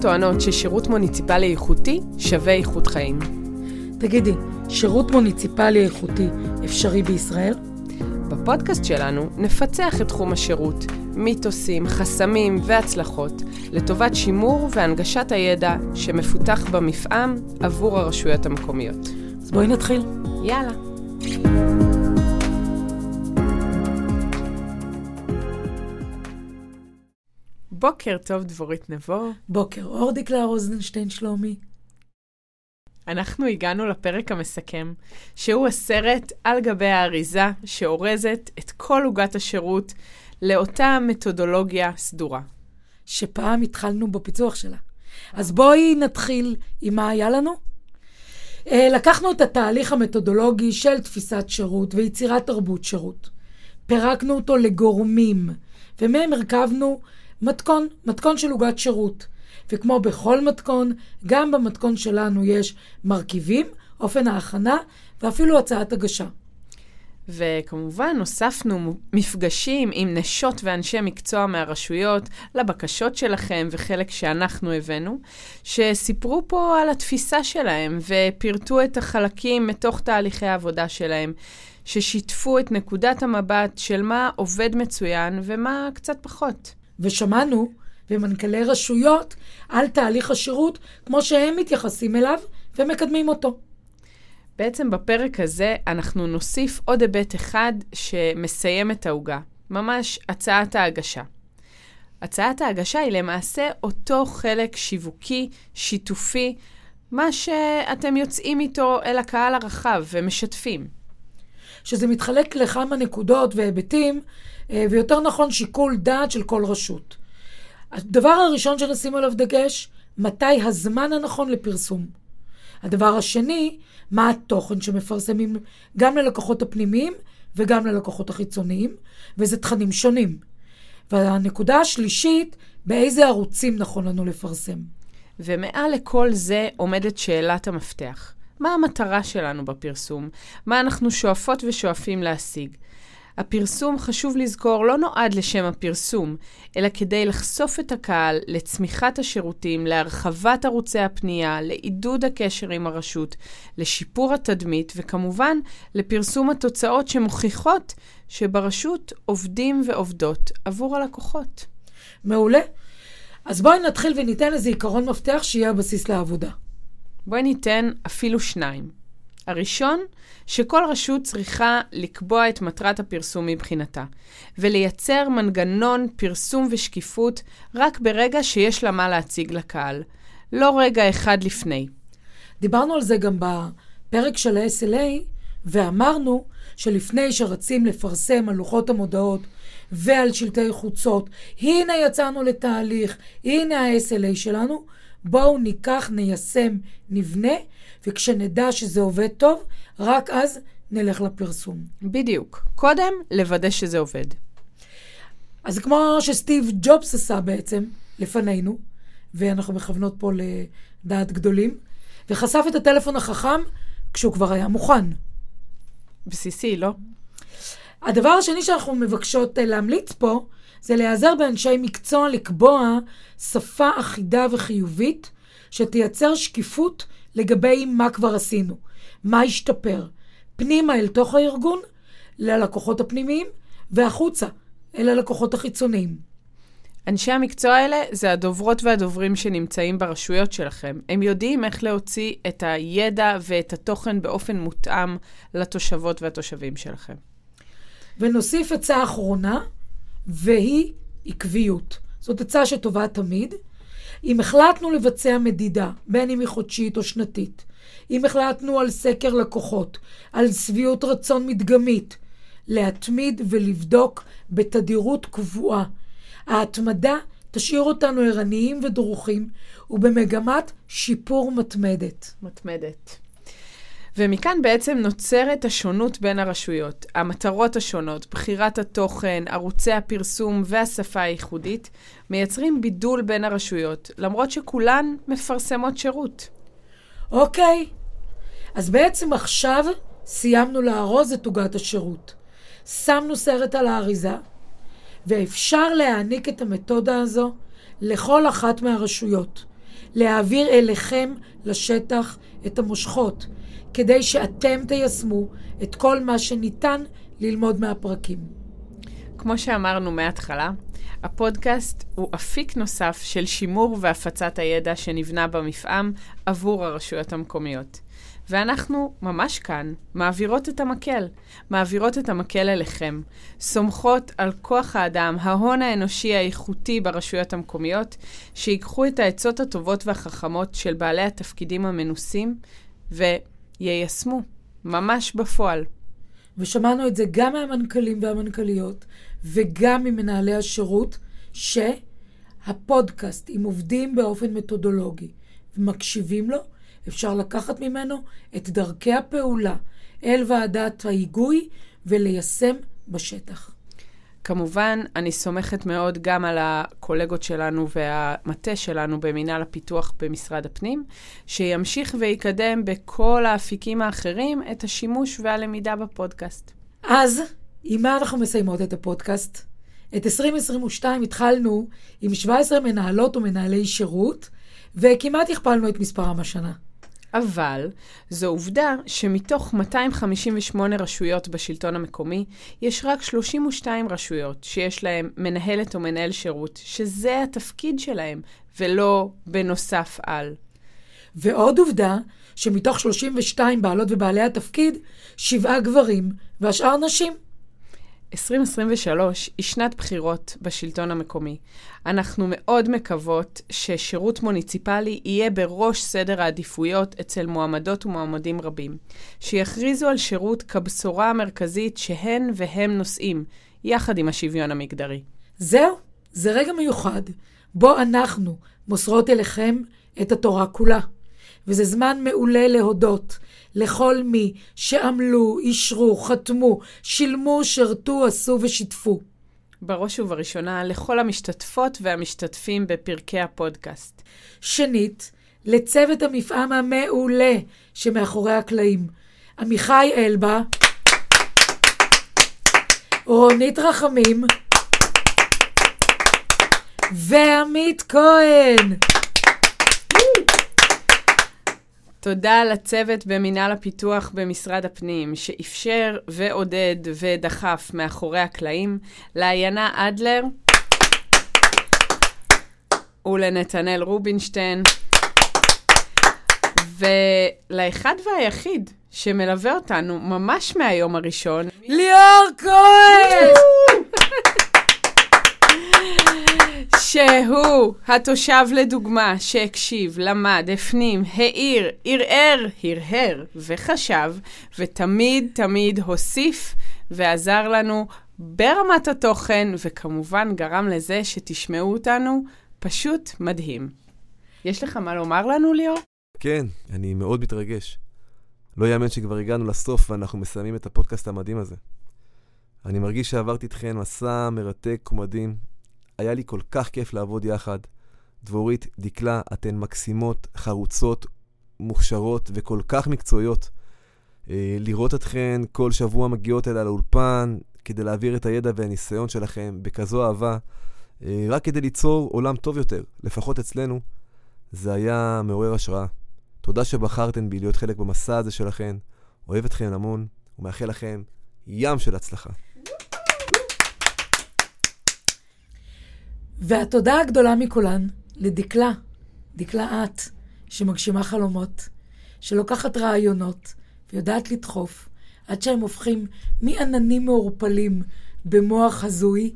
טוענות ששירות מוניציפלי איכותי שווה איכות חיים. תגידי, שירות מוניציפלי איכותי אפשרי בישראל? בפודקאסט שלנו נפצח את תחום השירות, מיתוסים, חסמים והצלחות, לטובת שימור והנגשת הידע שמפותח במפעם עבור הרשויות המקומיות. אז בואי נתחיל. יאללה. בוקר טוב, דבורית נבו. בוקר אור דקלה רוזנשטיין שלומי. אנחנו הגענו לפרק המסכם, שהוא הסרט על גבי האריזה שאורזת את כל עוגת השירות לאותה מתודולוגיה סדורה. שפעם התחלנו בפיצוח שלה. אז בואי נתחיל עם מה היה לנו. אה, לקחנו את התהליך המתודולוגי של תפיסת שירות ויצירת תרבות שירות. פירקנו אותו לגורמים, ומהם הרכבנו מתכון, מתכון של עוגת שירות. וכמו בכל מתכון, גם במתכון שלנו יש מרכיבים, אופן ההכנה ואפילו הצעת הגשה. וכמובן, הוספנו מפגשים עם נשות ואנשי מקצוע מהרשויות לבקשות שלכם וחלק שאנחנו הבאנו, שסיפרו פה על התפיסה שלהם ופירטו את החלקים מתוך תהליכי העבודה שלהם, ששיתפו את נקודת המבט של מה עובד מצוין ומה קצת פחות. ושמענו במנכ"לי רשויות על תהליך השירות כמו שהם מתייחסים אליו ומקדמים אותו. בעצם בפרק הזה אנחנו נוסיף עוד היבט אחד שמסיים את העוגה, ממש הצעת ההגשה. הצעת ההגשה היא למעשה אותו חלק שיווקי, שיתופי, מה שאתם יוצאים איתו אל הקהל הרחב ומשתפים. שזה מתחלק לכמה נקודות והיבטים, ויותר נכון שיקול דעת של כל רשות. הדבר הראשון שנשים עליו דגש, מתי הזמן הנכון לפרסום. הדבר השני, מה התוכן שמפרסמים גם ללקוחות הפנימיים וגם ללקוחות החיצוניים, וזה תכנים שונים. והנקודה השלישית, באיזה ערוצים נכון לנו לפרסם. ומעל לכל זה עומדת שאלת המפתח. מה המטרה שלנו בפרסום? מה אנחנו שואפות ושואפים להשיג? הפרסום, חשוב לזכור, לא נועד לשם הפרסום, אלא כדי לחשוף את הקהל לצמיחת השירותים, להרחבת ערוצי הפנייה, לעידוד הקשר עם הרשות, לשיפור התדמית, וכמובן, לפרסום התוצאות שמוכיחות שברשות עובדים ועובדות עבור הלקוחות. מעולה. אז בואי נתחיל וניתן איזה עיקרון מפתח שיהיה הבסיס לעבודה. בואי ניתן אפילו שניים. הראשון, שכל רשות צריכה לקבוע את מטרת הפרסום מבחינתה, ולייצר מנגנון פרסום ושקיפות רק ברגע שיש לה מה להציג לקהל, לא רגע אחד לפני. דיברנו על זה גם בפרק של ה-SLA, ואמרנו שלפני שרצים לפרסם על לוחות המודעות ועל שלטי חוצות, הנה יצאנו לתהליך, הנה ה-SLA שלנו, בואו ניקח, ניישם, נבנה, וכשנדע שזה עובד טוב, רק אז נלך לפרסום. בדיוק. קודם, לוודא שזה עובד. אז כמו שסטיב ג'ובס עשה בעצם, לפנינו, ואנחנו מכוונות פה לדעת גדולים, וחשף את הטלפון החכם כשהוא כבר היה מוכן. בסיסי, לא? הדבר השני שאנחנו מבקשות להמליץ פה, זה להיעזר באנשי מקצוע לקבוע שפה אחידה וחיובית, שתייצר שקיפות לגבי מה כבר עשינו, מה השתפר, פנימה אל תוך הארגון, ללקוחות הפנימיים, והחוצה, אל הלקוחות החיצוניים. אנשי המקצוע האלה זה הדוברות והדוברים שנמצאים ברשויות שלכם. הם יודעים איך להוציא את הידע ואת התוכן באופן מותאם לתושבות והתושבים שלכם. ונוסיף עצה אחרונה, והיא עקביות. זאת עצה שטובה תמיד. אם החלטנו לבצע מדידה, בין אם היא חודשית או שנתית, אם החלטנו על סקר לקוחות, על שביעות רצון מדגמית, להתמיד ולבדוק בתדירות קבועה. ההתמדה תשאיר אותנו ערניים ודרוכים ובמגמת שיפור מתמדת. מתמדת. ומכאן בעצם נוצרת השונות בין הרשויות, המטרות השונות, בחירת התוכן, ערוצי הפרסום והשפה הייחודית, מייצרים בידול בין הרשויות, למרות שכולן מפרסמות שירות. אוקיי, אז בעצם עכשיו סיימנו לארוז את עוגת השירות. שמנו סרט על האריזה, ואפשר להעניק את המתודה הזו לכל אחת מהרשויות. להעביר אליכם לשטח את המושכות, כדי שאתם תיישמו את כל מה שניתן ללמוד מהפרקים. כמו שאמרנו מההתחלה, הפודקאסט הוא אפיק נוסף של שימור והפצת הידע שנבנה במפעם עבור הרשויות המקומיות. ואנחנו ממש כאן, מעבירות את המקל, מעבירות את המקל אליכם, סומכות על כוח האדם, ההון האנושי האיכותי ברשויות המקומיות, שיקחו את העצות הטובות והחכמות של בעלי התפקידים המנוסים ויישמו, ממש בפועל. ושמענו את זה גם מהמנכ"לים והמנכ"ליות וגם ממנהלי השירות, שהפודקאסט, אם עובדים באופן מתודולוגי ומקשיבים לו, אפשר לקחת ממנו את דרכי הפעולה אל ועדת ההיגוי וליישם בשטח. כמובן, אני סומכת מאוד גם על הקולגות שלנו והמטה שלנו במינהל הפיתוח במשרד הפנים, שימשיך ויקדם בכל האפיקים האחרים את השימוש והלמידה בפודקאסט. אז, עם מה אנחנו מסיימות את הפודקאסט? את 2022 התחלנו עם 17 מנהלות ומנהלי שירות, וכמעט הכפלנו את מספרם השנה. אבל זו עובדה שמתוך 258 רשויות בשלטון המקומי, יש רק 32 רשויות שיש להן מנהלת או מנהל שירות, שזה התפקיד שלהם, ולא בנוסף על. ועוד עובדה, שמתוך 32 בעלות ובעלי התפקיד, שבעה גברים והשאר נשים. 2023 היא שנת בחירות בשלטון המקומי. אנחנו מאוד מקוות ששירות מוניציפלי יהיה בראש סדר העדיפויות אצל מועמדות ומועמדים רבים, שיכריזו על שירות כבשורה המרכזית שהן והם נושאים, יחד עם השוויון המגדרי. זהו, זה רגע מיוחד, בו אנחנו מוסרות אליכם את התורה כולה. וזה זמן מעולה להודות לכל מי שעמלו, אישרו, חתמו, שילמו, שרתו, עשו ושיתפו. בראש ובראשונה לכל המשתתפות והמשתתפים בפרקי הפודקאסט. שנית, לצוות המפעם המעולה שמאחורי הקלעים. עמיחי אלבה, רונית רחמים ועמית כהן. תודה לצוות במינהל הפיתוח במשרד הפנים, שאפשר ועודד ודחף מאחורי הקלעים, לעיינה אדלר ולנתנאל רובינשטיין, ולאחד והיחיד שמלווה אותנו ממש מהיום הראשון, ליאור כהן! שהוא התושב לדוגמה שהקשיב, למד, הפנים, העיר, ערער, הרהר וחשב, ותמיד תמיד הוסיף ועזר לנו ברמת התוכן, וכמובן גרם לזה שתשמעו אותנו פשוט מדהים. יש לך מה לומר לנו, ליאור? כן, אני מאוד מתרגש. לא יאמן שכבר הגענו לסוף ואנחנו מסיימים את הפודקאסט המדהים הזה. אני מרגיש שעברתי איתכם מסע מרתק ומדהים, היה לי כל כך כיף לעבוד יחד. דבורית, דקלה, אתן מקסימות, חרוצות, מוכשרות וכל כך מקצועיות. אה, לראות אתכן כל שבוע מגיעות אליי לאולפן כדי להעביר את הידע והניסיון שלכם בכזו אהבה, אה, רק כדי ליצור עולם טוב יותר, לפחות אצלנו, זה היה מעורר השראה. תודה שבחרתן בי להיות חלק במסע הזה שלכן, אוהב אתכן המון, ומאחל לכם ים של הצלחה. והתודה הגדולה מכולן לדקלה, דקלה את, שמגשימה חלומות, שלוקחת רעיונות ויודעת לדחוף, עד שהם הופכים מעננים מעורפלים במוח הזוי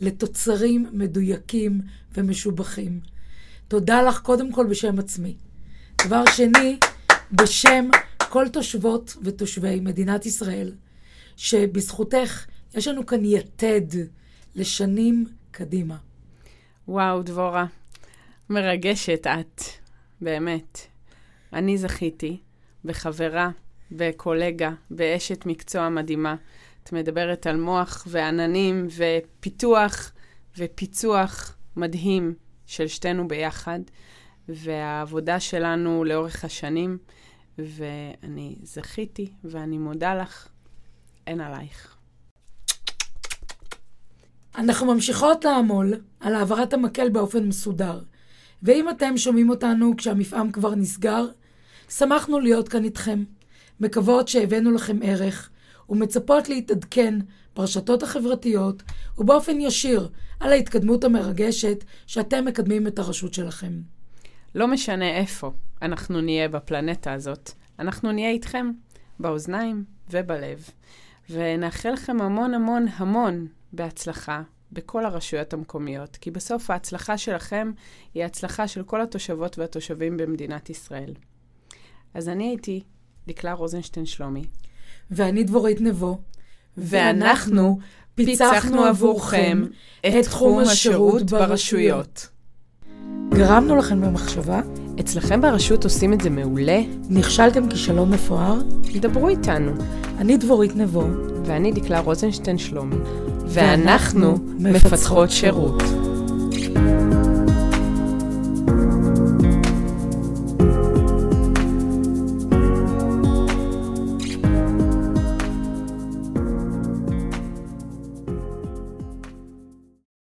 לתוצרים מדויקים ומשובחים. תודה לך קודם כל בשם עצמי. דבר שני, בשם כל תושבות ותושבי מדינת ישראל, שבזכותך יש לנו כאן יתד לשנים קדימה. וואו, דבורה, מרגשת את, באמת. אני זכיתי בחברה, בקולגה, באשת מקצוע מדהימה. את מדברת על מוח ועננים ופיתוח ופיצוח מדהים של שתינו ביחד, והעבודה שלנו לאורך השנים, ואני זכיתי ואני מודה לך, אין עלייך. אנחנו ממשיכות לעמול על העברת המקל באופן מסודר, ואם אתם שומעים אותנו כשהמפעם כבר נסגר, שמחנו להיות כאן איתכם. מקוות שהבאנו לכם ערך, ומצפות להתעדכן ברשתות החברתיות ובאופן ישיר על ההתקדמות המרגשת שאתם מקדמים את הרשות שלכם. לא משנה איפה אנחנו נהיה בפלנטה הזאת, אנחנו נהיה איתכם, באוזניים ובלב. ונאחל לכם המון המון המון בהצלחה בכל הרשויות המקומיות, כי בסוף ההצלחה שלכם היא הצלחה של כל התושבות והתושבים במדינת ישראל. אז אני הייתי דקלה רוזנשטיין שלומי. ואני דבורית נבו. ואנחנו פיצחנו עבורכם את תחום השירות ברשויות. גרמנו לכם במחשבה? אצלכם ברשות עושים את זה מעולה? נכשלתם כישלון מפואר? דברו איתנו. אני דבורית נבו. ואני דקלה רוזנשטיין שלומי. ואנחנו מפצחות שירות.